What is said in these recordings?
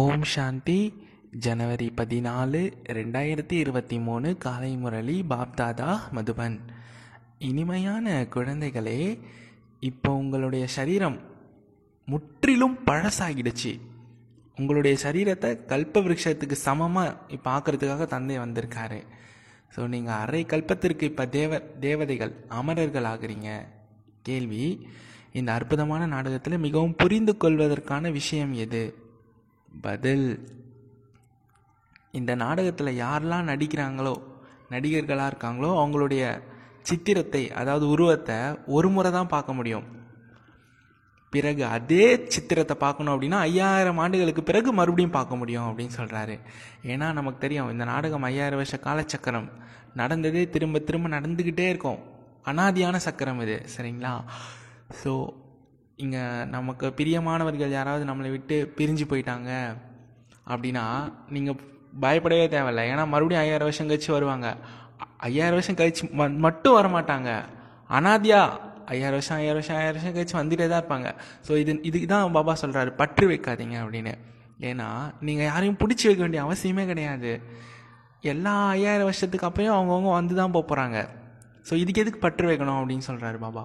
ஓம் சாந்தி. ஜனவரி பதினாலு ரெண்டாயிரத்தி இருபத்தி மூணு காலை முரளி பாப்தாதா மதுபன். இனிமையான குழந்தைகளே இப்போ உங்களுடைய சரீரம் முற்றிலும் பழசாகிடுச்சு. உங்களுடைய சரீரத்தை கல்ப விருட்சத்துக்கு சமமாக பார்க்கறதுக்காக தந்தை வந்திருக்காரு. ஸோ நீங்கள் அரை கல்பத்திற்கு இப்போ தேவ தேவதைகள் அமரர்கள் ஆகிறீங்க. கேள்வி இந்த அற்புதமான நாடகத்தில் மிகவும் புரிந்து கொள்வதற்கான விஷயம் எது? பதில். இந்த நாடகத்தில் யாரெல்லாம் நடிக்கிறாங்களோ நடிகர்களாக இருக்காங்களோ அவங்களுடைய சித்திரத்தை அதாவது உருவத்தை ஒரு முறை தான் பார்க்க முடியும். பிறகு அதே சித்திரத்தை பார்க்கணும் அப்படின்னா ஐயாயிரம் ஆண்டுகளுக்கு பிறகு மறுபடியும் பார்க்க முடியும் அப்படின்னு சொல்கிறாரு ஏன்னா நமக்கு தெரியும் இந்த நாடகம் ஐயாயிரம் வருஷ காலச்சக்கரம். நடந்ததே திரும்ப திரும்ப நடந்துக்கிட்டே இருக்கும். அனாதியான சக்கரம் இது சரிங்களா? ஸோ இங்கே நமக்கு பிரியமானவர்கள் யாராவது நம்மளை விட்டு பிரிஞ்சு போயிட்டாங்க அப்படின்னா நீங்கள் பயப்படவே தேவையில்லை. ஏன்னா மறுபடியும் ஐயாயிரம் வருஷம் கழிச்சு வருவாங்க. ஐயாயிரம் வருஷம் கழிச்சு மட்டும் வரமாட்டாங்க. அனாதியா ஐயாயிரம் வருஷம் ஐயாயிரம் வருஷம் ஐயாயிரம் வருஷம் கழிச்சு வந்துட்டே தான் இருப்பாங்க. ஸோ இது இதுக்கு தான் பாபா சொல்கிறாரு பற்று வைக்காதீங்க அப்படின்னு. ஏன்னா நீங்கள் யாரையும் பிடிச்சி வைக்க வேண்டிய அவசியமே கிடையாது. எல்லா ஐயாயிரம் வருஷத்துக்கு அப்பையும் அவங்கவுங்க வந்து தான் போக போகிறாங்க ஸோ இதுக்கு எதுக்கு பற்று வைக்கணும் அப்படின்னு சொல்கிறாரு பாபா.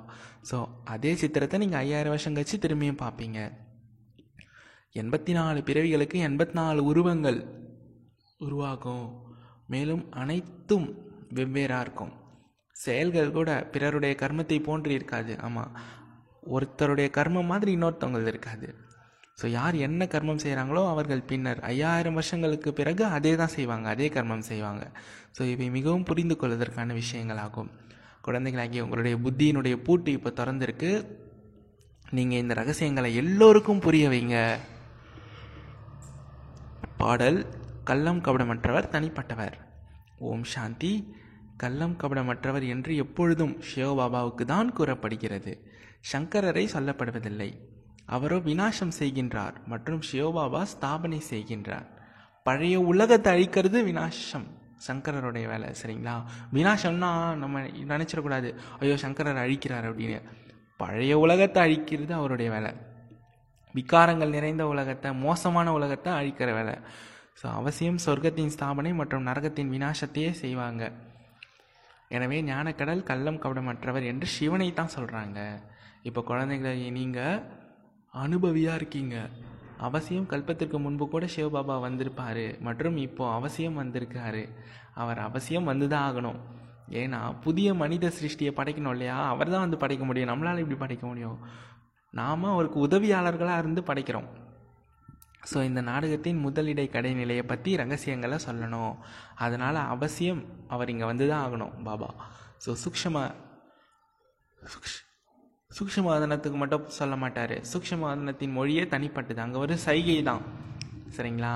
ஸோ அதே சித்திரத்தை நீங்கள் ஐயாயிரம் வருஷம் கழிச்சு திரும்பியும் பார்ப்பீங்க. எண்பத்தி நாலு பிறவிகளுக்கு எண்பத்தி நாலு உருவங்கள் உருவாகும். மேலும் அனைத்தும் வெவ்வேறாக இருக்கும். செயல்கள் கூட பிறருடைய கர்மத்தை போன்று இருக்காது. ஆமாம் ஒருத்தருடைய கர்மம் மாதிரி இன்னொருத்தவங்களது இருக்காது. ஸோ யார் என்ன கர்மம் செய்கிறாங்களோ அவர்கள் பின்னர் ஐயாயிரம் வருஷங்களுக்கு பிறகு அதே தான் செய்வாங்க அதே கர்மம் செய்வாங்க. ஸோ இவை மிகவும் புரிந்து கொள்வதற்கான விஷயங்களாகும் குழந்தைகளாகி உங்களுடைய புத்தியினுடைய பூட்டு இப்போ திறந்திருக்கு. நீங்கள் இந்த ரகசியங்களை எல்லோருக்கும் புரிய வைங்க. பாடல் கள்ளம் கபடமற்றவர் தனிப்பட்டவர். ஓம் சாந்தி. கள்ளம் கபடமற்றவர் என்று எப்பொழுதும் சிவபாபாவுக்கு தான் கூறப்படுகிறது. சங்கரரை சொல்லப்படுவதில்லை. அவரோ வினாசம் செய்கின்றார் மற்றும் சிவபாபா ஸ்தாபனை செய்கின்றார். பழைய உலகத்தை அழிக்கிறது வினாசம் சங்கரருடைய வேலை சரிங்களா? வினாசம்னா நம்ம நினச்சிடக்கூடாது. ஐயோ சங்கரர் அழிக்கிறார் அப்படின்னு. பழைய உலகத்தை அழிக்கிறது அவருடைய வேலை. விகாரங்கள் நிறைந்த உலகத்தை மோசமான உலகத்தை அழிக்கிற வேலை. ஸோ அவசியம் சொர்க்கத்தின் ஸ்தாபனை மற்றும் நரகத்தின் வினாசத்தையே செய்வாங்க. எனவே ஞானக்கடல் கள்ளம் கவடமற்றவர் என்று சிவனை தான் சொல்கிறாங்க இப்போ குழந்தைகளை நீங்கள் அனுபவியாக இருக்கீங்க. அவசியம் கல்பத்திற்கு முன்பு கூட சிவபாபா வந்திருப்பார். மற்றும் இப்போ அவசியம் வந்திருக்காரு. அவர் அவசியம் வந்து தான் ஆகணும். ஏன்னா புதிய மனித சிருஷ்டியை படைக்கணும் இல்லையா? அவர் தான் வந்து படைக்க முடியும். நம்மளால் இப்படி படைக்க முடியும். நாம் அவருக்கு உதவியாளர்களாக இருந்து படைக்கிறோம். ஸோ இந்த நாடகத்தின் முதலிடை கடைநிலையை பற்றி ரகசியங்களை சொல்லணும். அதனால் அவசியம் அவர் இங்கே வந்து தான் ஆகணும் பாபா. ஸோ சூக்ஷமாக சுக்ஷ் சூக்ஷமாதனத்துக்கு மட்டும் சொல்ல மாட்டார். சூக்ஷமாதனத்தின் மொழியே தனிப்பட்டது. அங்கே வரும் சைகை தான். சரிங்களா?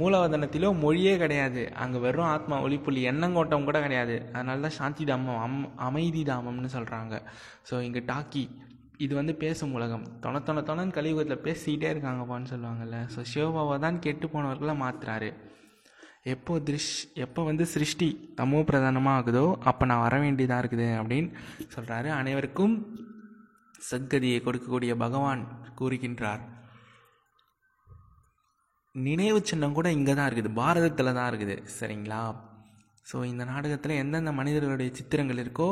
மூலவதனத்திலோ மொழியே கிடையாது. அங்கே வெறும் ஆத்மா ஒளிப்புள்ளி எண்ணங்கோட்டம் கூட கிடையாது. அதனால தான் சாந்தி தாமம் அம் அமைதி தாமம்னு சொல்கிறாங்க ஸோ இங்கே டாக்கி இது வந்து பேசும் உலகம். தொண தொண தொணன்னு கலியுகத்தில் பேசிக்கிட்டே இருக்காங்கப்பான்னு சொல்லுவாங்கள்ல ஸோ சிவபாபா தான் கெட்டு போனவர்களை மாற்றுறாரு எப்போ திருஷ் எப்போ வந்து சிருஷ்டி தமோ பிரதானமாக ஆகுதோ அப்போ நான் வர வேண்டியதாக இருக்குது அப்படின்னு சொல்கிறாரு அனைவருக்கும் சத்கதியை கொடுக்கக்கூடிய பகவான் கூறுகின்றார். நினைவு சின்னம் கூட இங்கே தான் இருக்குது. பாரதத்தில் தான் இருக்குது. சரிங்களா? ஸோ இந்த நாடகத்தில் எந்தெந்த மனிதர்களுடைய சித்திரங்கள் இருக்கோ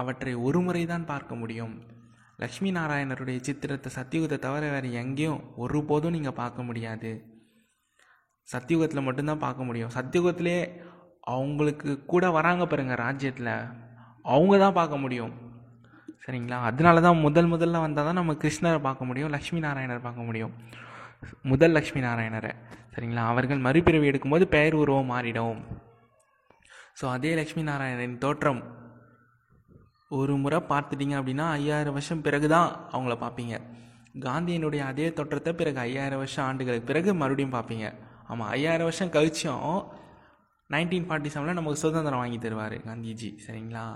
அவற்றை ஒரு முறை தான் பார்க்க முடியும். லக்ஷ்மி நாராயணருடைய சித்திரத்தை சத்தியுகத்தை தவிர வேறு எங்கேயும் ஒருபோதும் நீங்கள் பார்க்க முடியாது. சத்தியுகத்தில் மட்டும்தான் பார்க்க முடியும். சத்தியுகத்திலே அவங்களுக்கு கூட வராங்க பாருங்கள் ராஜ்யத்தில். அவங்க தான் பார்க்க முடியும். சரிங்களா? அதனால தான் முதல் முதல்ல வந்தால் தான் நம்ம கிருஷ்ணரை பார்க்க முடியும் லக்ஷ்மி நாராயணர் பார்க்க முடியும். முதல் லக்ஷ்மி நாராயணரை. சரிங்களா? அவர்கள் மறுபிறவி எடுக்கும்போது பெயர் உருவம் மாறிடும். ஸோ அதே லக்ஷ்மி நாராயணரின் தோற்றம். ஒரு முறை பார்த்துட்டிங்க அப்படின்னா ஐயாயிரம் வருஷம் பிறகு தான் அவங்கள பார்ப்பீங்க. காந்தியினுடைய அதே தோற்றத்தை பிறகு ஐயாயிரம் வருஷம் ஆண்டுகளுக்கு பிறகு மறுபடியும் பார்ப்பீங்க. ஆமாம் ஐயாயிரம் வருஷம் கழிச்சும் நைன்டீன் ஃபார்ட்டி செவனில் நமக்கு சுதந்திரம் வாங்கி தருவார் காந்திஜி. சரிங்களா?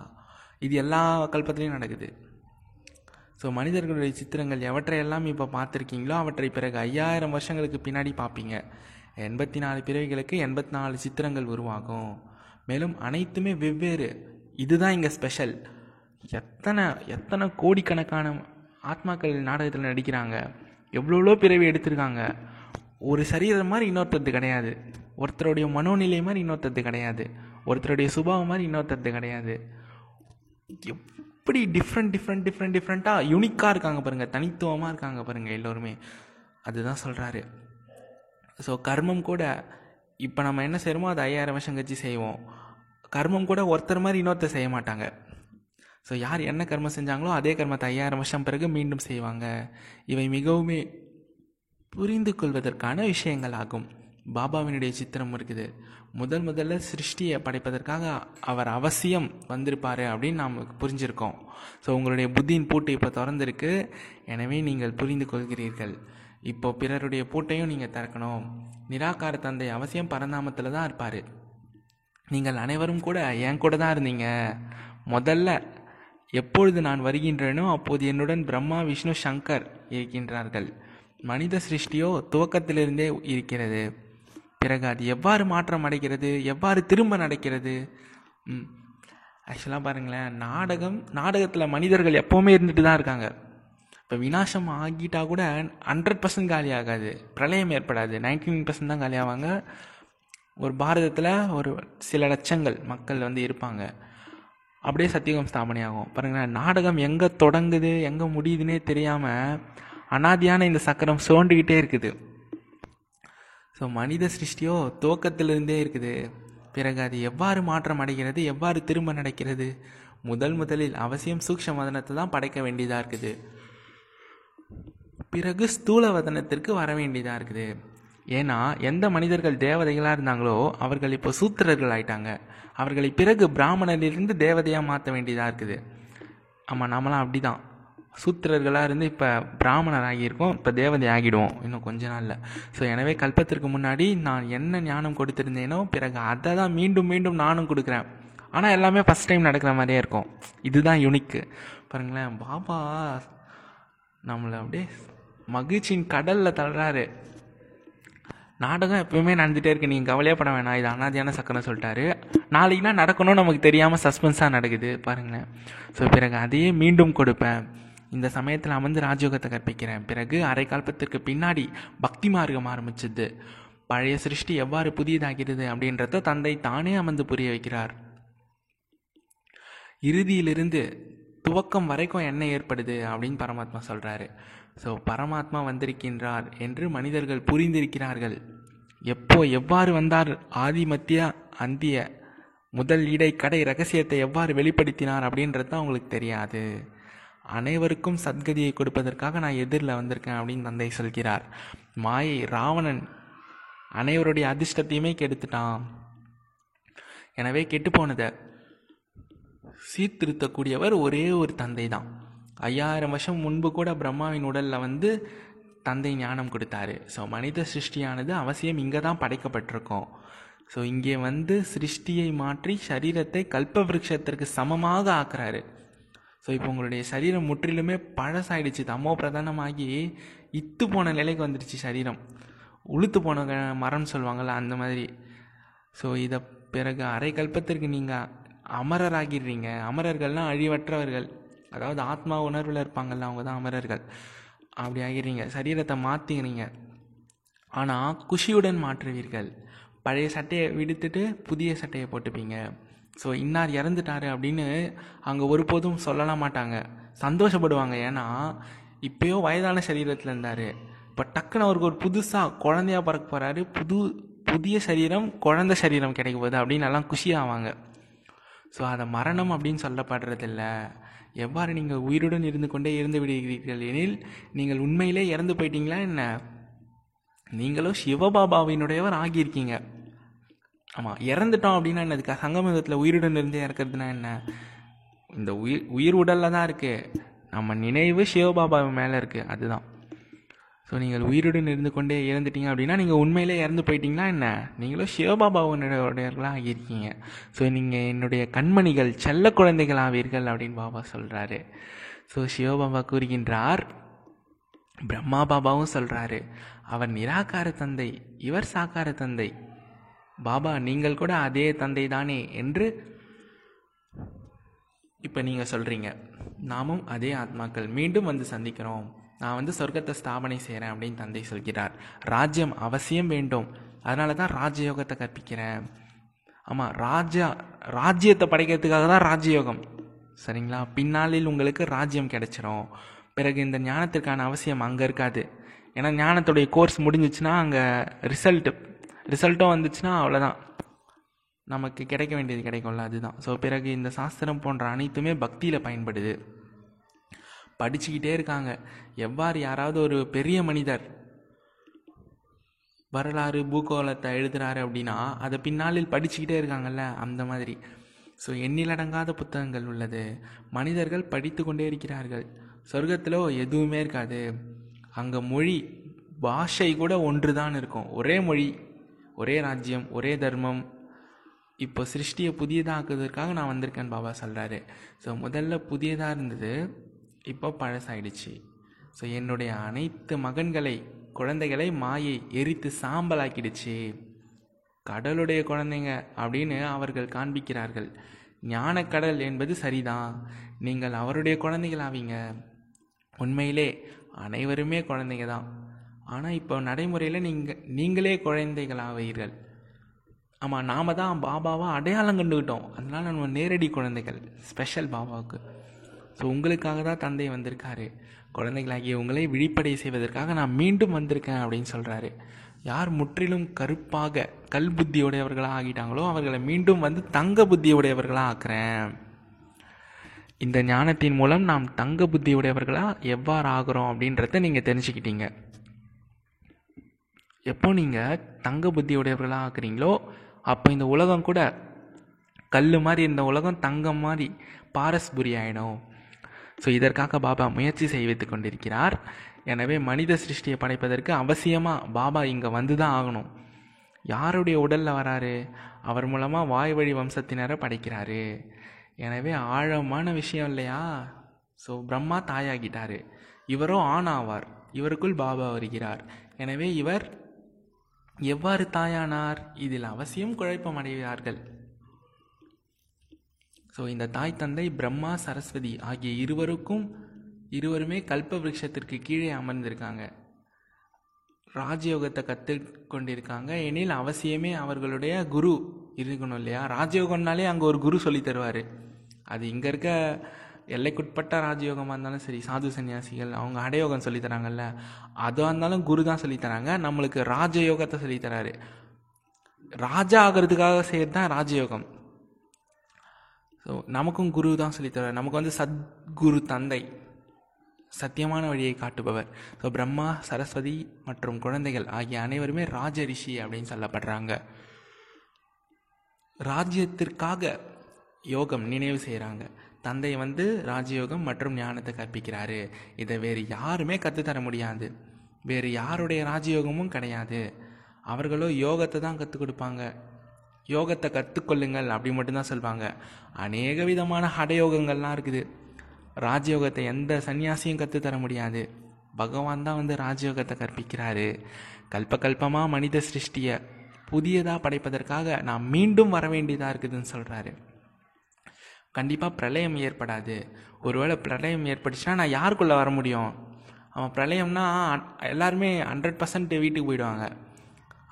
இது எல்லா கல்பத்துலேயும் நடக்குது. ஸோ மனிதர்களுடைய சித்திரங்கள் எவற்றையெல்லாம் இப்போ பார்த்துருக்கீங்களோ அவற்றை பிறகு ஐயாயிரம் வருஷங்களுக்கு பின்னாடி பார்ப்பீங்க. எண்பத்தி நாலு பிறவிகளுக்கு எண்பத்தி நாலு சித்திரங்கள் உருவாகும். மேலும் அனைத்துமே வெவ்வேறு. இதுதான் இங்கே ஸ்பெஷல். எத்தனை எத்தனை கோடிக்கணக்கான ஆத்மாக்கள் நாடகத்தில் நடிக்கிறாங்க. எவ்வளோ பிறவி எடுத்திருக்காங்க. ஒரு சரீரம் மாதிரி இன்னொருத்தது கிடையாது. ஒருத்தருடைய மனோநிலை மாதிரி இன்னொருத்தது கிடையாது. ஒருத்தருடைய சுபாவம் மாதிரி இன்னொருத்தது கிடையாது. எப்படி டிஃப்ரெண்ட் டிஃப்ரெண்ட் டிஃப்ரெண்ட் டிஃப்ரெண்ட்டாக யூனிக்காக இருக்காங்க பாருங்கள் தனித்துவமாக இருக்காங்க பாருங்கள் எல்லோருமே. அதுதான் சொல்கிறாரு ஸோ கர்மம் கூட இப்போ நம்ம என்ன செய்கிறோமோ அது ஐயாயிரம் வருஷம் கழிச்சு செய்வோம். கர்மம் கூட ஒருத்தர் மாதிரி இன்னொருத்தர் செய்ய மாட்டாங்க. ஸோ யார் என்ன கர்மம் செஞ்சாங்களோ அதே கர்மத்தை ஐயாயிரம் வருஷம் பிறகு மீண்டும் செய்வாங்க. இவை மிகவுமே புரிந்து கொள்வதற்கான விஷயங்கள் ஆகும். பாபாவினுடைய சித்திரம் இருக்குது. முதல் முதல்ல சிருஷ்டியை படைப்பதற்காக அவர் அவசியம் வந்திருப்பார் அப்படின்னு நாம் புரிஞ்சிருக்கோம். ஸோ உங்களுடைய புத்தியின் பூட்டு இப்போ திறந்திருக்கு. எனவே நீங்கள் புரிந்து கொள்கிறீர்கள். இப்போ பிறருடைய பூட்டையும் நீங்கள் திறக்கணும். நிராகார தந்தை அவசியம் பரந்தாமத்தில் தான் இருப்பார். நீங்கள் அனைவரும் கூட என் கூட தான் இருந்தீங்க. முதல்ல எப்பொழுது நான் வருகின்றேனோ அப்போது என்னுடன் பிரம்மா விஷ்ணு சங்கர் இருக்கின்றார்கள். மனித சிருஷ்டியோ துவக்கத்திலிருந்தே இருக்கிறது. பிறகு அது எவ்வாறு மாற்றம் அடைகிறது எவ்வாறு திரும்ப நடக்கிறது? ஆக்சுவலாக பாருங்களேன் நாடகம் நாடகத்தில் மனிதர்கள் எப்போவுமே இருந்துட்டு தான் இருக்காங்க. இப்போ விநாசம் ஆகிட்டா கூட ஹண்ட்ரட் பர்சன்ட் காலி ஆகாது. பிரளயம் ஏற்படாது. நைன்டீன் பர்சன்ட் தான் காலியாவாங்க ஒரு பாரதத்தில் ஒரு சில லட்சங்கள் மக்கள் வந்து இருப்பாங்க. அப்படியே சத்தியகம் ஸ்தாபனை ஆகும். பாருங்களேன் நாடகம் எங்கே தொடங்குது எங்கே முடியுதுன்னே தெரியாமல் அனாதியான இந்த சக்கரம் சோண்டுக்கிட்டே இருக்குது. ஸோ மனித சிருஷ்டியோ துவக்கத்திலிருந்தே இருக்குது. பிறகு அது எவ்வாறு மாற்றம் அடைகிறது எவ்வாறு திரும்ப நடக்கிறது? முதல் முதலில் அவசியம் சூக்ஷ வதனத்தை தான் படைக்க வேண்டியதாக இருக்குது. பிறகு ஸ்தூல வதனத்திற்கு வர வேண்டியதாக இருக்குது. ஏன்னா எந்த மனிதர்கள் தேவதைகளாக இருந்தாங்களோ அவர்கள் இப்போ சூத்திரர்கள் ஆயிட்டாங்க. அவர்களை பிறகு பிராமணரிலிருந்து தேவதையாக மாற்ற வேண்டியதாக இருக்குது. ஆமாம் நாமெல்லாம் அப்படி தான் சூத்திரர்களாக இருந்து இப்போ பிராமணர் ஆகியிருக்கோம் இப்போ தேவதை ஆகிடுவோம் இன்னும் கொஞ்ச நாளில். ஸோ எனவே கல்பத்திற்கு முன்னாடி நான் என்ன ஞானம் கொடுத்துருந்தேனோ பிறகு அதை தான் மீண்டும் மீண்டும் நானும் கொடுக்குறேன். ஆனால் எல்லாமே ஃபஸ்ட் டைம் நடக்கிற மாதிரியே இருக்கும். இதுதான் யுனிக்கு பாருங்களேன் பாபா நம்மளை அப்படியே மகிழ்ச்சியின் கடலில் தள்ளுறாரு. நாடகம் எப்பவுமே நடந்துகிட்டே இருக்கு. நீங்கள் கவலையப்பட வேணாம். இது அனாதியான சக்கரம் சொல்லிட்டாரு. நாளைக்குனா நடக்கணும்னு நமக்கு தெரியாமல் சஸ்பென்ஸாக நடக்குது. பாருங்களேன். ஸோ பிறகு அதையே மீண்டும் கொடுப்பேன். இந்த சமயத்தில் அமர்ந்து ராஜயோகத்தை கற்பிக்கிறேன். பிறகு அரை கால்பத்திற்கு பின்னாடி பக்தி மார்க்கம் ஆரம்பிச்சது. பழைய சிருஷ்டி எவ்வாறு புதியதாகிறது அப்படின்றத தந்தை தானே அமர்ந்து புரிய வைக்கிறார். இறுதியிலிருந்து துவக்கம் வரைக்கும் என்ன ஏற்படுது அப்படின்னு பரமாத்மா சொல்கிறாரு ஸோ பரமாத்மா வந்திருக்கின்றார் என்று மனிதர்கள் புரிந்திருக்கிறார்கள். எப்போ எவ்வாறு வந்தார்? ஆதி மத்திய அந்திய முதல் இடை கடை ரகசியத்தை எவ்வாறு வெளிப்படுத்தினார் அப்படின்றது தான் அவங்களுக்கு தெரியாது. அனைவருக்கும் சத்கதியை கொடுப்பதற்காக நான் எதிரில் வந்திருக்கேன் அப்படின்னு தந்தை சொல்கிறார். மாயை ராவணன் அனைவருடைய அதிர்ஷ்டத்தையுமே கெடுத்துட்டான். எனவே கெட்டுப்போனதை சீர்திருத்தக்கூடியவர் ஒரே ஒரு தந்தை தான் ஐயாயிரம் வருஷம் முன்பு கூட பிரம்மாவின் உடலில் வந்து தந்தை ஞானம் கொடுத்தாரு. ஸோ மனித சிருஷ்டியானது அவசியம் இங்கே தான் படைக்கப்பட்டிருக்கோம். ஸோ இங்கே வந்து சிருஷ்டியை மாற்றி சரீரத்தை கல்ப விருட்சத்திற்கு சமமாக ஆக்குறாரு. ஸோ இப்போ உங்களுடைய சரீரம் முற்றிலுமே பழசாயிடுச்சு. தமோ பிரதானமாகி இத்து போன நிலைக்கு வந்துடுச்சு சரீரம். உளுத்து போன மரம் சொல்லுவாங்கள்ல அந்த மாதிரி. ஸோ இதை பிறகு அரை கல்பத்திற்கு நீங்கள் அமரராகிடுறீங்க. அமரர்கள்னால் அழிவற்றவர்கள். அதாவது ஆத்மா உணர்வில் இருப்பாங்கள்ல அவங்க தான் அமரர்கள். அப்படி ஆகிடுறீங்க. சரீரத்தை மாற்றிக்கிறீங்க ஆனால் குஷியுடன் மாற்றுவீர்கள். பழைய சட்டையை விடுத்துட்டு புதிய சட்டையை போட்டுப்பீங்க. ஸோ இன்னார் இறந்துட்டாரு அப்படின்னு அங்கே ஒருபோதும் சொல்லலாம் மாட்டாங்க. சந்தோஷப்படுவாங்க. ஏன்னா இப்போயோ வயதான சரீரத்தில் இருந்தார். இப்போ டக்குன்னு அவருக்கு ஒரு புதுசாக குழந்தையாக பிறக்க போகிறாரு புது புதிய சரீரம் குழந்த சரீரம் கிடைக்க போகுது அப்படின்னு எல்லாம் குஷியாவாங்க. ஸோ அதை மரணம் அப்படின்னு சொல்லப்படுறதில்ல. எவ்வாறு நீங்கள் உயிருடன் இருந்து கொண்டே இருந்து விடுகிறீர்கள் எனில் நீங்கள் உண்மையிலே இறந்து போயிட்டீங்களா என்ன? நீங்களும் சிவபாபாவினுடையவர் ஆகியிருக்கீங்க. ஆமாம் இறந்துட்டோம் அப்படின்னா என்னதுக்கா சங்கமதத்தில் உயிருடன் இருந்தே இறக்கிறதுனா என்ன? இந்த உயிர் உயிர் உடலில் தான் இருக்குது நம்ம நினைவு சிவபாபா மேலே இருக்குது அதுதான். ஸோ நீங்கள் உயிருடன் இருந்து கொண்டே இறந்துட்டீங்க அப்படின்னா நீங்கள் உண்மையிலே இறந்து போயிட்டீங்களா என்ன? நீங்களும் சிவபாபாவுடையவர்களாக ஆகியிருக்கீங்க ஸோ நீங்கள் என்னுடைய கண்மணிகள் செல்ல குழந்தைகள் ஆவீர்கள் அப்படின்னு பாபா சொல்கிறாரு ஸோ சிவபாபா கூறுகின்றார் பிரம்மா பாபாவும் சொல்கிறாரு அவர் நிராகார தந்தை இவர் சாக்கார தந்தை பாபா நீங்கள் கூட அதே தந்தை தானே என்று இப்போ நீங்கள் சொல்கிறீங்க நாமும் அதே ஆத்மாக்கள். மீண்டும் வந்து சந்திக்கிறோம். நான் வந்து சொர்க்கத்தை ஸ்தாபனை செய்கிறேன் அப்படின்னு தந்தை சொல்கிறார். ராஜ்யம் அவசியம் வேண்டும். அதனால தான் ராஜயோகத்தை கற்பிக்கிறேன். ஆமாம் ராஜா ராஜ்யத்தை படைக்கிறதுக்காக தான் ராஜயோகம் சரிங்களா? பின்னாளில் உங்களுக்கு ராஜ்யம் கிடைச்சிரும். பிறகு இந்த ஞானத்திற்கான அவசியம் அங்கே இருக்காது. ஏன்னா ஞானத்துடைய கோர்ஸ் முடிஞ்சிச்சுன்னா அங்கே ரிசல்ட்டு ரிசல்ட்டும் வந்துச்சுன்னா அவ்வளோதான் நமக்கு கிடைக்க வேண்டியது கிடைக்கும்ல அதுதான். ஸோ பிறகு இந்த சாஸ்திரம் போன்ற அனைத்துமே பக்தியில் பயன்படுது. படிச்சுக்கிட்டே இருக்காங்க. எவ்வாறு யாராவது ஒரு பெரிய மனிதர் வரலாறு பூகோளத்தை எழுதுறாரு அப்படின்னா அதை பின்னாளில் படிச்சுக்கிட்டே இருக்காங்கல்ல அந்த மாதிரி. ஸோ எண்ணிலடங்காத புத்தகங்கள் உள்ளது. மனிதர்கள் படித்து கொண்டே இருக்கிறார்கள். சொர்க்கத்தில் எதுவுமே இருக்காது. அங்கே மொழி பாஷை கூட ஒன்று தான் இருக்கும். ஒரே மொழி. ஒரே ராஜ்யம் ஒரே தர்மம். இப்போ சிருஷ்டியை புதியதாக்குவதற்காக நான் வந்திருக்கேன் பாபா சொல்கிறாரு ஸோ முதல்ல புதியதாக இருந்தது இப்போ பழசாயிடுச்சு. ஸோ என்னுடைய அனைத்து மகன்களை குழந்தைகளை மாயை எரித்து சாம்பலாக்கிடுச்சு. கடலுடைய குழந்தைங்க அப்படின்னு அவர்கள் காண்பிக்கிறார்கள். ஞானக்கடல் என்பது சரிதான். நீங்கள் அவருடைய குழந்தைகள் ஆவீங்க உண்மையிலே அனைவருமே குழந்தைங்க தான். ஆனால் இப்போ நடைமுறையில் நீங்கள் நீங்களே குழந்தைகளாவீர்கள். ஆமாம் நாம தான் பாபாவாக அடையாளம் கண்டுக்கிட்டோம் அதனால் நம்ம நேரடி குழந்தைகள் ஸ்பெஷல் பாபாவுக்கு. ஸோ உங்களுக்காக தான் தந்தை வந்திருக்காரு. குழந்தைகளாகிய உங்களை விழிப்படை செய்வதற்காக நான் மீண்டும் வந்திருக்கேன் அப்படின்னு சொல்கிறாரு யார் முற்றிலும் கருப்பாக கல் புத்தியுடையவர்களாக ஆகிட்டாங்களோ அவர்களை மீண்டும் வந்து தங்க புத்தியுடையவர்களாக ஆக்குறேன். இந்த ஞானத்தின் மூலம் நாம் தங்க புத்தியுடையவர்களாக எவ்வாறு ஆகிறோம் அப்படின்றத நீங்கள் தெரிஞ்சுக்கிட்டீங்க. எப்போ நீங்கள் தங்க புத்தியுடையவர்களாக ஆக்குறீங்களோ அப்போ இந்த உலகம் கூட கல் மாதிரி இந்த உலகம் தங்கம் மாதிரி பாரஸ்புரி ஆகிடும் ஸோ இதற்காக பாபா முயற்சி செய்வித்து கொண்டிருக்கிறார். எனவே மனித சிருஷ்டியை படைப்பதற்கு அவசியமாக பாபா இங்கே வந்து தான் ஆகணும். யாருடைய உடலில் வராரு? அவர் மூலமாக வாய் வழி வம்சத்தினரை படைக்கிறாரு. எனவே ஆழமான விஷயம் இல்லையா? ஸோ பிரம்மா தாயாகிட்டார். இவரோ ஆண் ஆவார் இவருக்குள் பாபா வருகிறார். எனவே இவர் எவ்வாறு தாயானார்? இதில் அவசியம் குழப்பம் அடைவார்கள் ஸோ இந்த தாய் தந்தை பிரம்மா சரஸ்வதி ஆகிய இருவருக்கும் இருவருமே கல்ப விருட்சத்திற்கு கீழே அமர்ந்திருக்காங்க. ராஜயோகத்தை கற்று கொண்டிருக்காங்க. எனில் அவசியமே அவர்களுடைய குரு இருக்கணும் இல்லையா? ராஜயோகம்னாலே அங்கே ஒரு குரு சொல்லி தருவார். அது இங்கே இருக்க எல்லைக்குட்பட்ட ராஜயோகமாக இருந்தாலும் சரி சாது சன்னியாசிகள் அவங்க அடயோகம் சொல்லித்தராங்கல்ல அதாக இருந்தாலும் குரு தான் சொல்லித்தராங்க நம்மளுக்கு ராஜயோகத்தை சொல்லித்தராரு ராஜா ஆகிறதுக்காக செய்கிறது தான் ராஜயோகம். ஸோ நமக்கும் குரு தான் சொல்லி நமக்கு வந்து சத்குரு தந்தை சத்தியமான வழியை காட்டுபவர். ஸோ பிரம்மா சரஸ்வதி மற்றும் குழந்தைகள் ஆகிய அனைவருமே ராஜ ரிஷி அப்படின்னு சொல்லப்படுறாங்க. ராஜ்யத்திற்காக யோகம் நினைவு செய்கிறாங்க தந்தை வந்து ராஜயோகம் மற்றும் ஞானத்தை கற்பிக்கிறாரு. இதை வேறு யாருமே கற்றுத்தர முடியாது. வேறு யாருடைய ராஜயோகமும் கிடையாது. அவர்களோ யோகத்தை தான் கற்றுக் கொடுப்பாங்க. யோகத்தை கற்றுக்கொள்ளுங்கள் அப்படி மட்டும்தான் சொல்லுவாங்க அநேக விதமான ஹடயோகங்கள்லாம் இருக்குது. ராஜயோகத்தை எந்த சன்னியாசியும் கற்றுத்தர முடியாது. பகவான் தான் வந்து ராஜயோகத்தை கற்பிக்கிறாரு. கல்பகல்பமாக மனித சிருஷ்டியை புதியதாக படைப்பதற்காக நான் மீண்டும் வர வேண்டியதாக இருக்குதுன்னு சொல்கிறாரு கண்டிப்பாக பிரளயம் ஏற்படாது. ஒருவேளை பிரளயம் ஏற்பட்டுச்சுன்னா நான் யாருக்குள்ளே வர முடியும்? அவன் பிரளயம்னா எல்லாருமே ஹண்ட்ரட் பர்சன்ட் வீட்டுக்கு போயிடுவாங்க.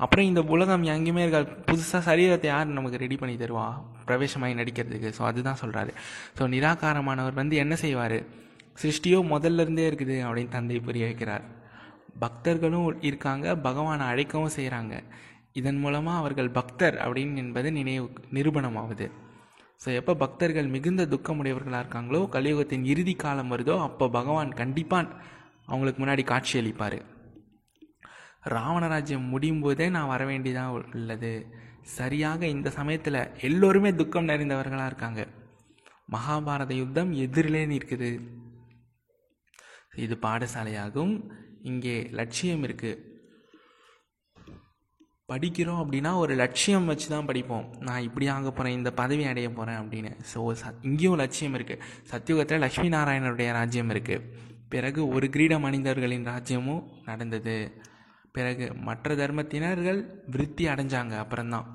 அப்புறம் இந்த உலகம் எங்கேயுமே இருக்கா புதுசாக சரீரத்தை யார் நமக்கு ரெடி பண்ணி தருவா? பிரவேசமாகி நடிக்கிறதுக்கு. ஸோ அதுதான் சொல்கிறாரு ஸோ நிராகாரமானவர் வந்து என்ன செய்வார்? சிருஷ்டியோ முதல்ல இருந்தே இருக்குது அப்படின்னு தந்தை புரிய வைக்கிறார். பக்தர்களும் இருக்காங்க பகவானை அழைக்கவும் செய்கிறாங்க இதன் மூலமாக அவர்கள் பக்தர் அப்படின்னு என்பது நினைவு நிரூபணமாகுது. ஸோ எப்போ பக்தர்கள் மிகுந்த துக்கமுடையவர்களாக இருக்காங்களோ கலியுகத்தின் இறுதி காலம் வருதோ அப்போ பகவான் கண்டிப்பாக அவங்களுக்கு முன்னாடி காட்சியளிப்பார் ராவணராஜ்யம் முடியும் போதே நான் வர வேண்டியதாக உள்ளது. சரியாக இந்த சமயத்தில் எல்லோருமே துக்கம் நிறைந்தவர்களாக இருக்காங்க. மகாபாரத யுத்தம் எதிரிலே நிற்குது. இது பாடசாலையாகும். இங்கே லட்சியம் இருக்குது படிக்கிறோம் அப்படின்னா ஒரு லட்சியம் வச்சு தான் படிப்போம். நான் இப்படி ஆக போகிறேன் இந்த பதவி அடைய போகிறேன் அப்படின்னு. ஸோ ச இங்கேயும் லட்சியம் இருக்குது சத்தியுகத்தில் லக்ஷ்மி நாராயணருடைய ராஜ்யம் இருக்குது பிறகு ஒரு கிரீட மனிதர்களின் ராஜ்யமும் நடந்தது. பிறகு மற்ற தர்மத்தினர்கள் விருத்தி அடைஞ்சாங்க அப்புறம்தான்.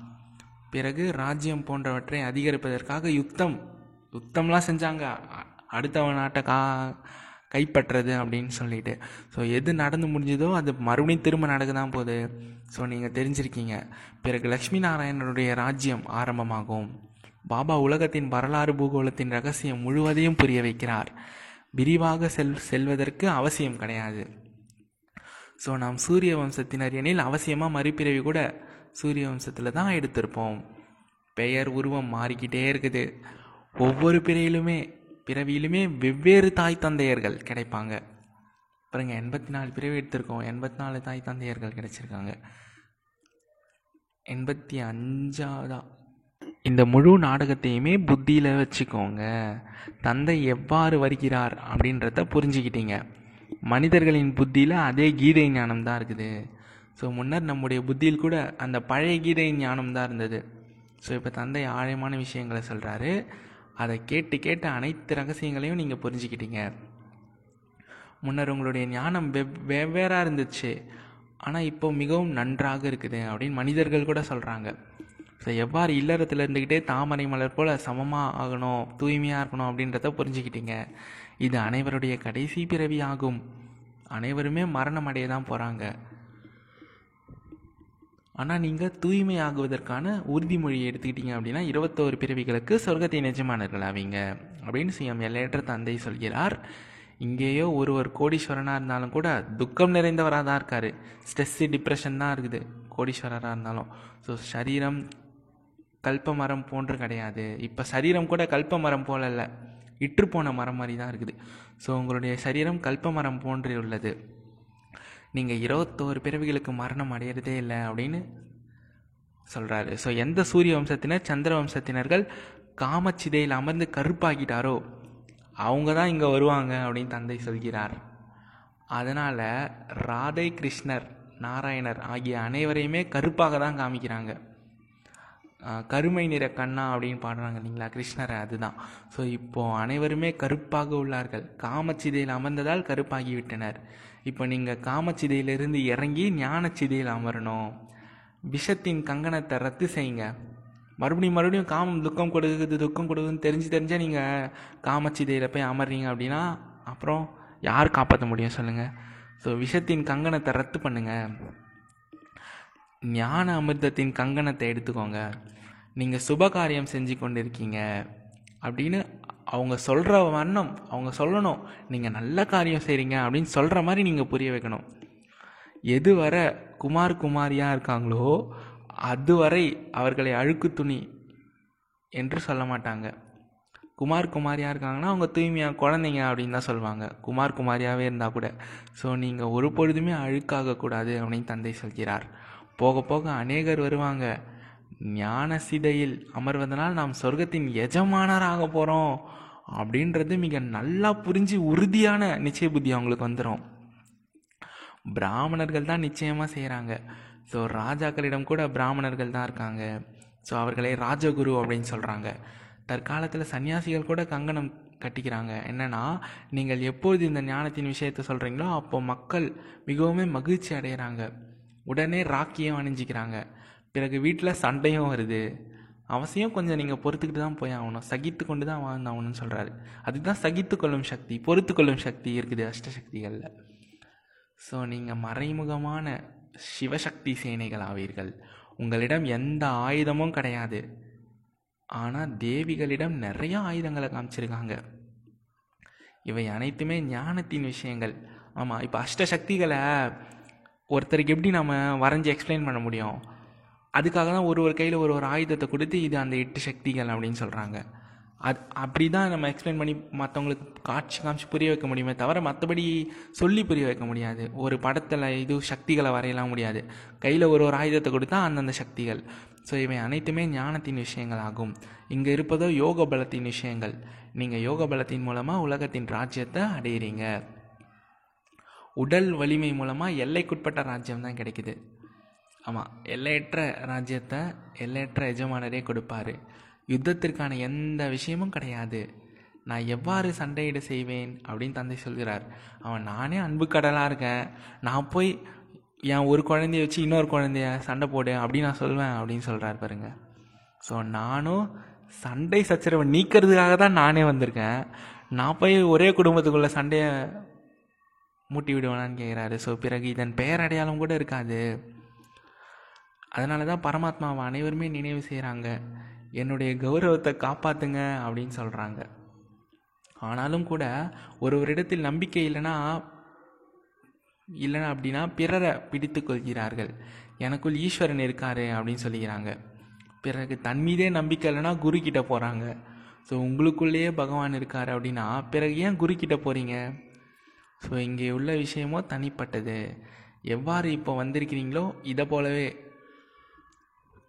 பிறகு ராஜ்யம் போன்றவற்றை அதிகரிப்பதற்காக யுத்தம். யுத்தம்லாம் செஞ்சாங்க. அடுத்தவன் நாட்டை கா கைப்பற்றுறது அப்படின்னு சொல்லிட்டு. ஸோ எது நடந்து முடிஞ்சதோ அது மறுபடியும் திரும்ப நடக்க தான் போகுது. ஸோ நீங்கள் தெரிஞ்சிருக்கீங்க. பிறகு லக்ஷ்மி நாராயணனுடைய ராஜ்யம் ஆரம்பமாகும். பாபா உலகத்தின் வரலாறு பூகோளத்தின் ரகசியம் முழுவதையும் புரிய வைக்கிறார். விரிவாக செல் செல்வதற்கு அவசியம் கிடையாது. ஸோ நாம் சூரிய வம்சத்தினர் எனில் அவசியமாக மறுபிறவி கூட சூரிய வம்சத்தில் தான் எடுத்திருப்போம். பெயர் உருவம் மாறிக்கிட்டே இருக்குது. ஒவ்வொரு பிறையிலுமே பிறவியிலுமே வெவ்வேறு தாய் தந்தையர்கள் கிடைப்பாங்க. பாருங்க எண்பத்தி நாலு பிறவி எடுத்திருக்கோம். எண்பத்தி நாலு தாய் தந்தையர்கள் கிடைச்சிருக்காங்க. எண்பத்தி அஞ்சாவதா இந்த முழு நாடகத்தையுமே புத்தியில் வச்சுக்கோங்க. தந்தை எவ்வாறு வருகிறார் அப்படின்றத புரிஞ்சுக்கிட்டீங்க. மனிதர்களின் புத்தியில் அதே கீதை ஞானம் தான் இருக்குது. ஸோ முன்னர் நம்முடைய புத்தியில் கூட அந்த பழைய கீதை ஞானம் தான் இருந்தது. ஸோ இப்போ தந்தை ஆழமான விஷயங்களை சொல்கிறாரு அதை கேட்டு கேட்டு அனைத்து ரகசியங்களையும் நீங்கள் புரிஞ்சுக்கிட்டீங்க. முன்னர் உங்களுடைய ஞானம் வெவ் வெவ்வேறாக இருந்துச்சு. ஆனால் இப்போ மிகவும் நன்றாக இருக்குது அப்படின்னு மனிதர்கள் கூட சொல்கிறாங்க ஸோ எவ்வாறு இல்லறத்தில் இருந்துக்கிட்டே தாமரை மலர் போல் சமமாக ஆகணும் தூய்மையாக இருக்கணும் அப்படின்றத புரிஞ்சுக்கிட்டீங்க. இது அனைவருடைய கடைசி பிறவி ஆகும் அனைவருமே மரணம் அடைய தான் போகிறாங்க ஆனால் நீங்கள் தூய்மை ஆகுவதற்கான உறுதிமொழியை எடுத்துக்கிட்டீங்க அப்படின்னா இருபத்தோரு பிறவிகளுக்கு சொர்க்கத்தின் எஜமானர்கள் ஆவீங்க அப்படின்னு சிஎம் எல்லையற்ற தந்தை சொல்கிறார். இங்கேயோ ஒருவர் கோடீஸ்வரனாக இருந்தாலும் கூட துக்கம் நிறைந்தவராக தான் இருக்கார். ஸ்ட்ரெஸ்ஸு டிப்ரெஷன் தான் இருக்குது. கோடீஸ்வரராக இருந்தாலும். ஸோ சரீரம் கல்ப மரம் போன்று கிடையாது. இப்போ சரீரம் கூட கல்ப மரம் போல இல்லை. இற்று போன மரம் மாதிரி தான் இருக்குது. ஸோ உங்களுடைய சரீரம் கல்ப மரம் போன்று உள்ளது. நீங்கள் இருபத்தோரு பிறவிகளுக்கு மரணம் அடையிறதே இல்லை அப்படின்னு சொல்கிறாரு ஸோ எந்த சூரிய வம்சத்தினர் சந்திர வம்சத்தினர்கள் காமச்சிதையில் அமர்ந்து கருப்பாக்கிட்டாரோ அவங்க தான் இங்கே வருவாங்க அப்படின்னு தந்தை சொல்கிறார். அதனால் ராதை கிருஷ்ணர் நாராயணர் ஆகிய அனைவரையுமே கருப்பாக தான் காமிக்கிறாங்க கருமை நிற கண்ணா அப்படின்னு பாடுறாங்க இல்லைங்களா கிருஷ்ணரை அதுதான். ஸோ இப்போது அனைவருமே கருப்பாக உள்ளார்கள். காமச்சிதையில் அமர்ந்ததால் கருப்பாகிவிட்டனர் இப்போ நீங்கள் காமச்சிதையிலிருந்து இறங்கி ஞானச்சிதையில் அமரணும். விஷத்தின் கங்கணத்தை ரத்து செய்யுங்க. மறுபடியும் மறுபடியும் காமம் துக்கம் கொடுக்குது துக்கம் கொடுக்குதுன்னு தெரிஞ்சு தெரிஞ்சால் நீங்கள் காமச்சிதையில் போய் அமர்றீங்க அப்படின்னா அப்புறம் யார் காப்பாற்ற முடியும் சொல்லுங்கள் ஸோ விஷத்தின் கங்கணத்தை ரத்து பண்ணுங்கள் ஞான அமிர்தத்தின் கங்கணத்தை எடுத்துக்கோங்க. நீங்கள் சுபகாரியம் செஞ்சு கொண்டு இருக்கீங்க அப்படின்னு அவங்க சொல்கிற வண்ணம் அவங்க சொல்லணும். நீங்கள் நல்ல காரியம் செய்கிறீங்க அப்படின்னு சொல்கிற மாதிரி நீங்கள் புரிய வைக்கணும். எது வர குமார் குமாரியாக இருக்காங்களோ அதுவரை அவர்களை அழுக்கு துணி என்று சொல்ல மாட்டாங்க. குமார் குமாரியாக இருக்காங்கன்னா அவங்க தூய்மையாக குழந்தைங்க அப்படின்னு தான் சொல்லுவாங்க. குமார் குமாரியாகவே இருந்தால் கூட. ஸோ நீங்கள் ஒரு பொழுதுமே அழுக்காகக்கூடாது அப்படின்னு தந்தை சொல்கிறார். போக போக அநேகர் வருவாங்க. ஞான சிதையில் அமர்வதனால் நாம் சொர்க்கத்தின் எஜமானராக போகிறோம் அப்படின்றது மிக நல்லா புரிஞ்சு உறுதியான நிச்சய புத்தி அவங்களுக்கு வந்துடும் பிராமணர்கள் தான் நிச்சயமாக செய்கிறாங்க ஸோ ராஜாக்களிடம் கூட பிராமணர்கள் தான் இருக்காங்க. ஸோ அவர்களை ராஜகுரு அப்படின்னு சொல்கிறாங்க தற்காலத்தில் சன்னியாசிகள் கூட கங்கணம் கட்டிக்கிறாங்க. என்னென்னா நீங்கள் எப்பொழுது இந்த ஞானத்தின் விஷயத்தை சொல்கிறீங்களோ அப்போ மக்கள் மிகவும் மகிழ்ச்சி அடைகிறாங்க உடனே ராக்கியும் அணிஞ்சிக்கிறாங்க. பிறகு வீட்டில் சண்டையும் வருது. அவசியம் கொஞ்சம் நீங்கள் பொறுத்துக்கிட்டு தான் போய் ஆகணும். சகித்து கொண்டு தான் வாழ்ந்தாகணும்னு சொல்கிறாரு அதுதான் சகித்து கொள்ளும் சக்தி பொறுத்து கொள்ளும் சக்தி இருக்குது அஷ்டசக்திகளில். ஸோ நீங்கள் மறைமுகமான சிவசக்தி சேனைகள் ஆவீர்கள். உங்களிடம் எந்த ஆயுதமும் கிடையாது. ஆனால் தேவிகளிடம் நிறைய ஆயுதங்களை காமிச்சிருக்காங்க. இவை அனைத்துமே ஞானத்தின் விஷயங்கள். ஆமாம் இப்போ அஷ்டசக்திகளை ஒருத்தருக்கு எப்படி நம்ம வரைஞ்சி எக்ஸ்பிளைன் பண்ண முடியும்? அதுக்காக தான் ஒரு ஒரு கையில் ஒரு ஒரு ஆயுதத்தை கொடுத்து இது அந்த எட்டு சக்திகள் அப்படின்னு சொல்கிறாங்க அது அப்படி தான் நம்ம எக்ஸ்பிளைன் பண்ணி மற்றவங்களுக்கு காட்சி காமிச்சு புரிய வைக்க முடியுமே தவிர மற்றபடி சொல்லி புரிய வைக்க முடியாது. ஒரு படத்தில் இது சக்திகளை வரையலாம் முடியாது. கையில் ஒரு ஒரு ஆயுதத்தை கொடுத்தா அந்தந்த சக்திகள். ஸோ இவை அனைத்துமே ஞானத்தின் விஷயங்கள் ஆகும். இங்கே இருப்பதோ யோக பலத்தின் விஷயங்கள். நீங்கள் யோக பலத்தின் மூலமாக உலகத்தின் ராஜ்யத்தை அடையிறீங்க. உடல் வலிமை மூலமாக எல்லைக்குட்பட்ட ராஜ்யம் தான் கிடைக்குது. ஆமாம் எல்லையற்ற ராஜ்யத்தை எல்லையற்ற எஜமானரே கொடுப்பார். யுத்தத்திற்கான எந்த விஷயமும் கிடையாது. நான் எவ்வாறு சண்டையிட செய்வேன் அப்படின்னு தந்தை சொல்கிறார். அவன் நானே அன்பு கடலாக இருக்கேன். நான் போய் என் ஒரு குழந்தைய வச்சு இன்னொரு குழந்தைய சண்டை போடு அப்படின்னு நான் சொல்வேன் அப்படின்னு சொல்கிறார் பாருங்க. ஸோ நானும் சண்டை சச்சரவை நீக்கிறதுக்காக தான் நானே வந்திருக்கேன். நான் போய் ஒரே குடும்பத்துக்குள்ளே சண்டையை மூட்டி விடுவேனான்னு கேட்குறாரு ஸோ பிறகு இதன் பெயர் அடையாளம் கூட இருக்காது. அதனால தான் பரமாத்மாவை அனைவருமே நினைவு செய்கிறாங்க என்னுடைய கௌரவத்தை காப்பாற்றுங்க அப்படின்னு சொல்கிறாங்க ஆனாலும் கூட ஒருவரிடத்தில் நம்பிக்கை இல்லைன்னா இல்லைன்னா அப்படின்னா பிறரை பிடித்து கொள்கிறார்கள். எனக்குள் ஈஸ்வரன் இருக்காரு அப்படின்னு சொல்லிக்கிறாங்க. பிறகு தன் மீதே நம்பிக்கை இல்லைன்னா குரு கிட்ட போகிறாங்க ஸோ உங்களுக்குள்ளேயே பகவான் இருக்கார் அப்படின்னா பிறகு ஏன் குரு கிட்ட போகிறீங்க ஸோ இங்கே உள்ள விஷயமோ தனிப்பட்டது. எவ்வாறு இப்போ வந்திருக்கிறீங்களோ இதை போலவே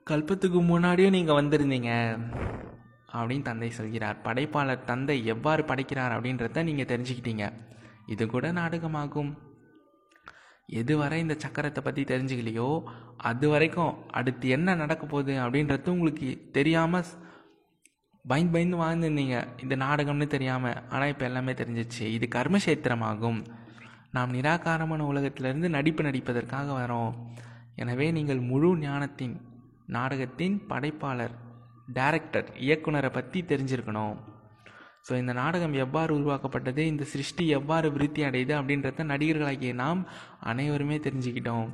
கல்பத்துக்கு முன்னாடியும் நீங்கள் வந்திருந்தீங்க. அப்படின்னு தந்தை சொல்கிறார். படைப்பாளர் தந்தை எவ்வாறு படைக்கிறார் அப்படின்றத நீங்கள் தெரிஞ்சுக்கிட்டீங்க. இது கூட நாடகமாகும். எதுவரை இந்த சக்கரத்தை பற்றி தெரிஞ்சுக்கலையோ அது வரைக்கும் அடுத்து என்ன நடக்க போகுது அப்படின்றது உங்களுக்கு தெரியாமல் பயந்து பயந்து வாழ்ந்துருந்தீங்க. இந்த நாடகம்னு தெரியாமல் ஆனால் இப்போ எல்லாமே தெரிஞ்சிச்சு. இது கர்மசேத்திரமாகும் நாம் நிராகாரமான உலகத்திலிருந்து நடிப்பு நடிப்பதற்காக வரோம். எனவே நீங்கள் முழு ஞானத்தின் நாடகத்தின் படைப்பாளர் டைரக்டர் இயக்குனரை பற்றி தெரிஞ்சிருக்கணும். ஸோ இந்த நாடகம் எவ்வாறு உருவாக்கப்பட்டது இந்த சிருஷ்டி எவ்வாறு விருத்தி அடையுது அப்படின்றத நடிகர்களாகிய நாம் அனைவருமே தெரிஞ்சுக்கிட்டோம்.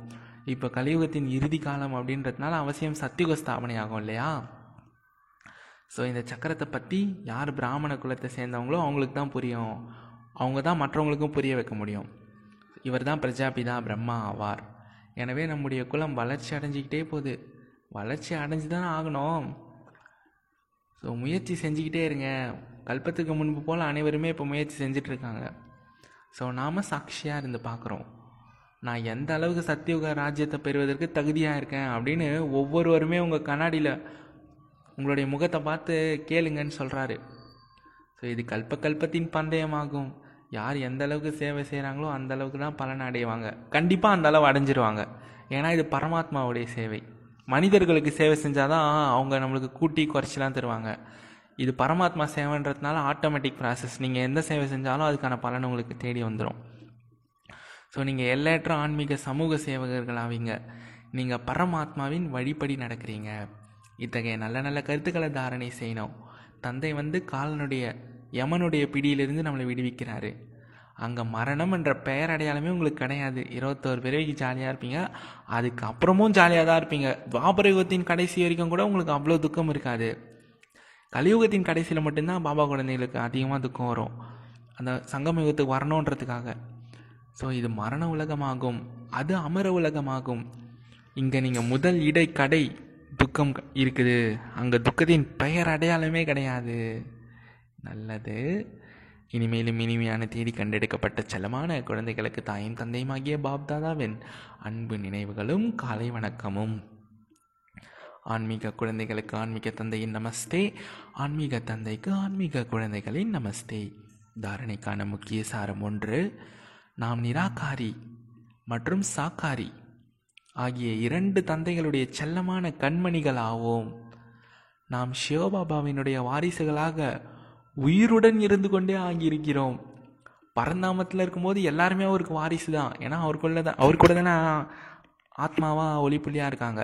இப்போ கலியுகத்தின் இறுதி காலம் அப்படின்றதுனால அவசியம் சத்தியுக ஸ்தாபனை ஆகும் இல்லையா? ஸோ இந்த சக்கரத்தை பற்றி யார் பிராமண குலத்தை சேர்ந்தவங்களோ அவங்களுக்கு தான் புரியும். அவங்க தான் மற்றவங்களுக்கும் புரிய வைக்க முடியும். இவர் தான் பிரஜாபிதா பிரம்மா ஆவார். எனவே நம்முடைய குலம் வளர்ச்சி அடைஞ்சிக்கிட்டே போகுது. வளர்ச்சி அடைஞ்சு தானே ஆகணும். ஸோ முயற்சி செஞ்சுக்கிட்டே இருங்க. கல்பத்துக்கு முன்பு போல் அனைவருமே இப்போ முயற்சி செஞ்சிட்ருக்காங்க. ஸோ நாம் சாட்சியாக இருந்து பார்க்குறோம் நான் எந்த அளவுக்கு சத்தியுக ராஜ்யத்தை பெறுவதற்கு தகுதியாக இருக்கேன் அப்படின்னு ஒவ்வொருவருமே உங்கள் கண்ணாடியில் உங்களுடைய முகத்தை பார்த்து கேளுங்கன்னு சொல்கிறாரு ஸோ இது கல்ப கல்பத்தின் பந்தயமாகும். யார் எந்த அளவுக்கு சேவை செய்கிறாங்களோ அந்த அளவுக்கு தான் பலன் அடைவாங்க. கண்டிப்பாக அந்த அளவு அடைஞ்சிருவாங்க. ஏன்னா இது பரமாத்மாவுடைய சேவை. மனிதர்களுக்கு சேவை செஞ்சாதான் அவங்க நம்மளுக்கு கூட்டி குறைச்சிலாம் தருவாங்க. இது பரமாத்மா சேவைன்றதுனால ஆட்டோமேட்டிக் ப்ராசஸ் நீங்கள் எந்த சேவை செஞ்சாலும் அதுக்கான பலன் உங்களுக்கு தேடி வந்துடும் ஸோ நீங்கள் எல்லையற்ற ஆன்மீக சமூக சேவகர்கள் ஆவீங்க. நீங்கள் பரமாத்மாவின் வழிப்படி நடக்கிறீங்க. இத்தகைய நல்ல நல்ல கருத்துக்களை தாரணை செய்யணும். தந்தை வந்து காலனுடைய யமனுடைய பிடியிலிருந்து நம்மளை விடுவிக்கிறாரு. அங்கே மரணம் என்ற பெயர் அடையாளமே உங்களுக்கு கிடையாது. இருபத்தோரு பேருக்கு ஜாலியாக இருப்பீங்க. அதுக்கப்புறமும் ஜாலியாக தான் இருப்பீங்க. துவாபர யுகத்தின் கடைசி வரைக்கும் கூட உங்களுக்கு அவ்வளோ துக்கம் இருக்காது. கலியுகத்தின் கடைசியில் மட்டும்தான் பாபா குழந்தைகளுக்கு அதிகமாக துக்கம் வரும். அந்த சங்கம் யுகத்துக்கு வரணுன்றதுக்காக. ஸோ இது மரண உலகமாகும். அது அமர உலகமாகும். இங்கே நீங்கள் முதல் இடை கடை துக்கம் இருக்குது. அங்கே துக்கத்தின் பெயர் அடையாளமே கிடையாது. நல்லது. இனிமேலும் இனிமையான தேடி கண்டெடுக்கப்பட்ட செல்லமான குழந்தைகளுக்கு தாயும் தந்தையுமாகிய பாப்தாதாவின் அன்பு நினைவுகளும் காலை வணக்கமும். ஆன்மீக குழந்தைகளுக்கு ஆன்மீக தந்தையின் நமஸ்தே. ஆன்மீக தந்தைக்கு ஆன்மீக குழந்தைகளின் நமஸ்தே. தாரணைக்கான முக்கிய சாரம் ஒன்று நாம் நிராகாரி மற்றும் சாக்காரி ஆகிய இரண்டு தந்தைகளுடைய செல்லமான கண்மணிகள் ஆவோம் நாம் சிவபாபாவினுடைய வாரிசுகளாக உயிருடன் இருந்து கொண்டே ஆகியிருக்கிறோம். பரந்தாமத்தில் இருக்கும்போது எல்லாருமே அவருக்கு வாரிசு தான் ஏன்னா அவருக்குள்ள தான் அவர் கூட தானே ஆத்மாவாக ஒளிப்புள்ளியாக இருக்காங்க.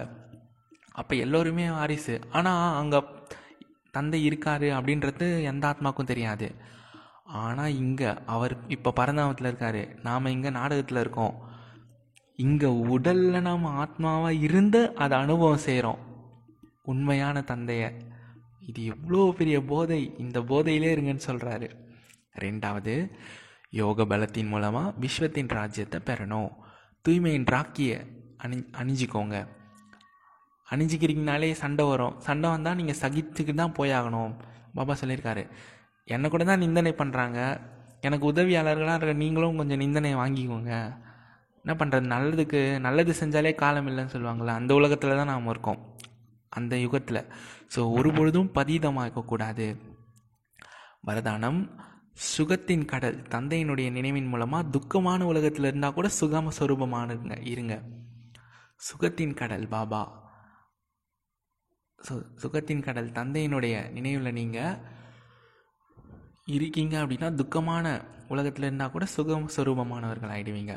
அப்போ எல்லோருமே வாரிசு. ஆனால் அங்கே தந்தை இருக்காரு அப்படின்றது எந்த ஆத்மாக்கும் தெரியாது. ஆனால் இங்கே அவர் இப்போ பரந்தாமத்தில் இருக்கார். நாம் இங்கே நாடகத்தில் இருக்கோம். இங்கே உடலில் நாம் ஆத்மாவாக இருந்து அதை அனுபவம் செய்கிறோம் உண்மையான தந்தையை. இது எவ்வளோ பெரிய போதை? இந்த போதையிலே இருங்கன்னு சொல்கிறாரு ரெண்டாவது யோக பலத்தின் மூலமாக விஸ்வத்தின் ராஜ்யத்தை பெறணும். தூய்மையின் ராக்கியை அணி அணிஞ்சிக்கோங்க. அணிஞ்சிக்கிறீங்கனாலே சண்டை வரும். சண்டை வந்தால் நீங்கள் சகிச்சுக்கு தான் போயாகணும். பாபா சொல்லியிருக்காரு. என்னை கூட தான் நிந்தனை பண்ணுறாங்க எனக்கு உதவியாளர்களாக இருக்க நீங்களும் கொஞ்சம் நிந்தனை வாங்கிக்கோங்க. என்ன பண்ணுறது நல்லதுக்கு நல்லது செஞ்சாலே காலம் இல்லைன்னு சொல்லுவாங்கள்ல அந்த உலகத்தில் தான் நாம் இருக்கோம். அந்த யுகத்தில். ஸோ ஒரு பொழுதும் பதீதமாக இருக்கக்கூடாது வரதானம் சுகத்தின் கடல் தந்தையினுடைய நினைவின் மூலமாக துக்கமான உலகத்தில் இருந்தால் கூட சுகம சுரூபமானுங்க இருங்க. சுகத்தின் கடல் பாபா. சு சுகத்தின் கடல் தந்தையினுடைய நினைவில் நீங்கள் இருக்கீங்க அப்படின்னா துக்கமான உலகத்தில் இருந்தால் கூட சுகம் சுரூபமானவர்கள் ஆகிடுவீங்க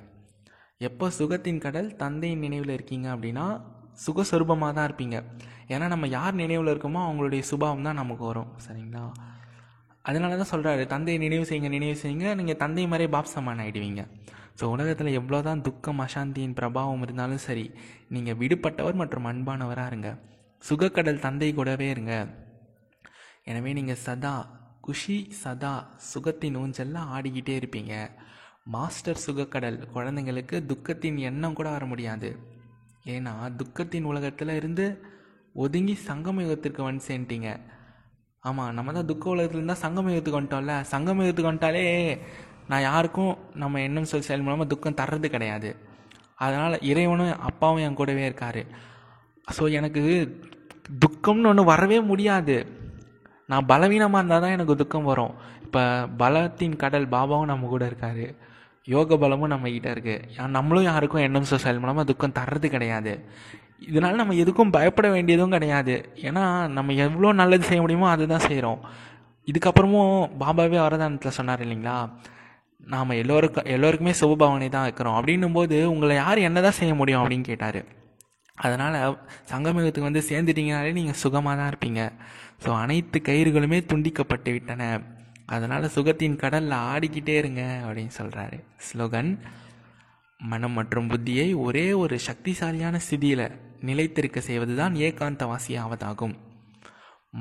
எப்போ சுகத்தின் கடல் தந்தையின் நினைவில் இருக்கீங்க அப்படின்னா சுகஸ்வரூபமாக தான் இருப்பீங்க. ஏன்னா நம்ம யார் நினைவில் இருக்கோமோ அவங்களுடைய சுபாவம் தான் நமக்கு வரும். சரிங்களா? அதனால தான் சொல்கிறாரு தந்தையை நினைவு செய்யுங்க நினைவு செய்யுங்க. நீங்கள் தந்தை மாதிரியே பாப் சமான் ஆகிடுவீங்க ஸோ உலகத்தில் எவ்வளோ தான் துக்கம் அசாந்தியின் பிரபாவம் இருந்தாலும் சரி நீங்கள் விடுபட்டவர் மற்றும் அன்பானவராக இருங்க. சுகக்கடல் தந்தை கூடவே இருங்க. எனவே நீங்கள் சதா குஷி சதா சுகத்தின் ஊஞ்சல்ல ஆடிக்கிட்டே இருப்பீங்க. மாஸ்டர் சுகக்கடல் குழந்தைங்களுக்கு துக்கத்தின் எண்ணம் கூட வர முடியாது. ஏன்னா துக்கத்தின் உலகத்தில் இருந்து ஒதுங்கி சங்கம யுகத்திற்கு வந்து சேர்ந்துட்டீங்க. ஆமாம் நம்ம தான் துக்க உலகத்துல இருந்தால் சங்கம யுகத்துக்கு வந்துட்டோம்ல? சங்கம யுகத்துக்கு வந்துட்டாலே நான் யாருக்கும் நம்ம எண்ணம் சொல் செயல் மூலமாக துக்கம் தர்றது கிடையாது. அதனால் இறைவனும் அப்பாவும் என் கூடவே இருக்கார். ஸோ எனக்கு துக்கம்னு ஒன்று வரவே முடியாது. நான் பலவீனமாக இருந்தால் தான் எனக்கு துக்கம் வரும். இப்போ பலத்தின் கடல் பாபாவும் நம்ம கூட இருக்கார். யோக பலமும் நம்மக்கிட்ட இருக்குது நம்மளும் யாருக்கும் எண்ணம் சொல் மூலமாக துக்கம் தர்றது கிடையாது. இதனால் நம்ம எதுக்கும் பயப்பட வேண்டியதும் கிடையாது. ஏன்னா நம்ம எவ்வளோ நல்லது செய்ய முடியுமோ அதை தான் செய்கிறோம் இதுக்கப்புறமும் பாபாவே வரதானத்தில் சொன்னார் இல்லைங்களா? நாம் எல்லோருக்கும் எல்லோருக்குமே சுபபாவனை தான் வைக்கிறோம். அப்படின்னும் போது உங்களை யார் என்ன தான் செய்ய முடியும் அப்படின்னு கேட்டார். அதனால் சங்கமிகத்துக்கு வந்து சேர்ந்துட்டீங்கனாலே நீங்கள் சுகமாக தான் இருப்பீங்க. ஸோ அனைத்து கயிறுகளுமே துண்டிக்கப்பட்டு விட்டன. அதனால் சுகத்தின் கடலில் ஆடிக்கிட்டே இருங்க அப்படின்னு சொல்கிறாரு ஸ்லோகன் மனம் மற்றும் புத்தியை ஒரே ஒரு சக்திசாலியான ஸ்திதியில் நிலைத்திருக்க செய்வது தான் ஏகாந்தவாசி ஆவதாகும்.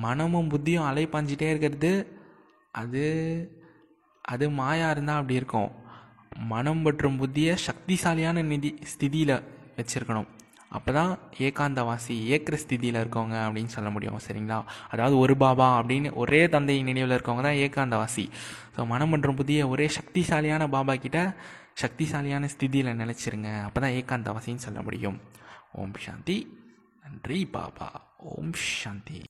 மனமும் புத்தியும் அலைப்பாஞ்சிட்டே இருக்கிறது. அது அது மாயா இருந்தால் அப்படி இருக்கும். மனம் மற்றும் புத்தியை சக்திசாலியான நிதி ஸ்திதியில் வச்சுருக்கணும். அப்போ தான் ஏகாந்தவாசி ஏக்கிற ஸ்திதியில் இருக்கவங்க அப்படின்னு சொல்ல முடியும் சரிங்களா? அதாவது ஒரு பாபா அப்படின்னு ஒரே தந்தையின் நினைவில் இருக்கவங்க தான் ஏகாந்தவாசி. ஸோ மனம் மற்றும் புதிய ஒரே சக்திசாலியான பாபா கிட்ட சக்திசாலியான ஸ்திதியில் நினச்சிருங்க. அப்போ தான் ஏகாந்தவாசின்னு சொல்ல முடியும். ஓம் சாந்தி. நன்றி பாபா. ஓம் சாந்தி.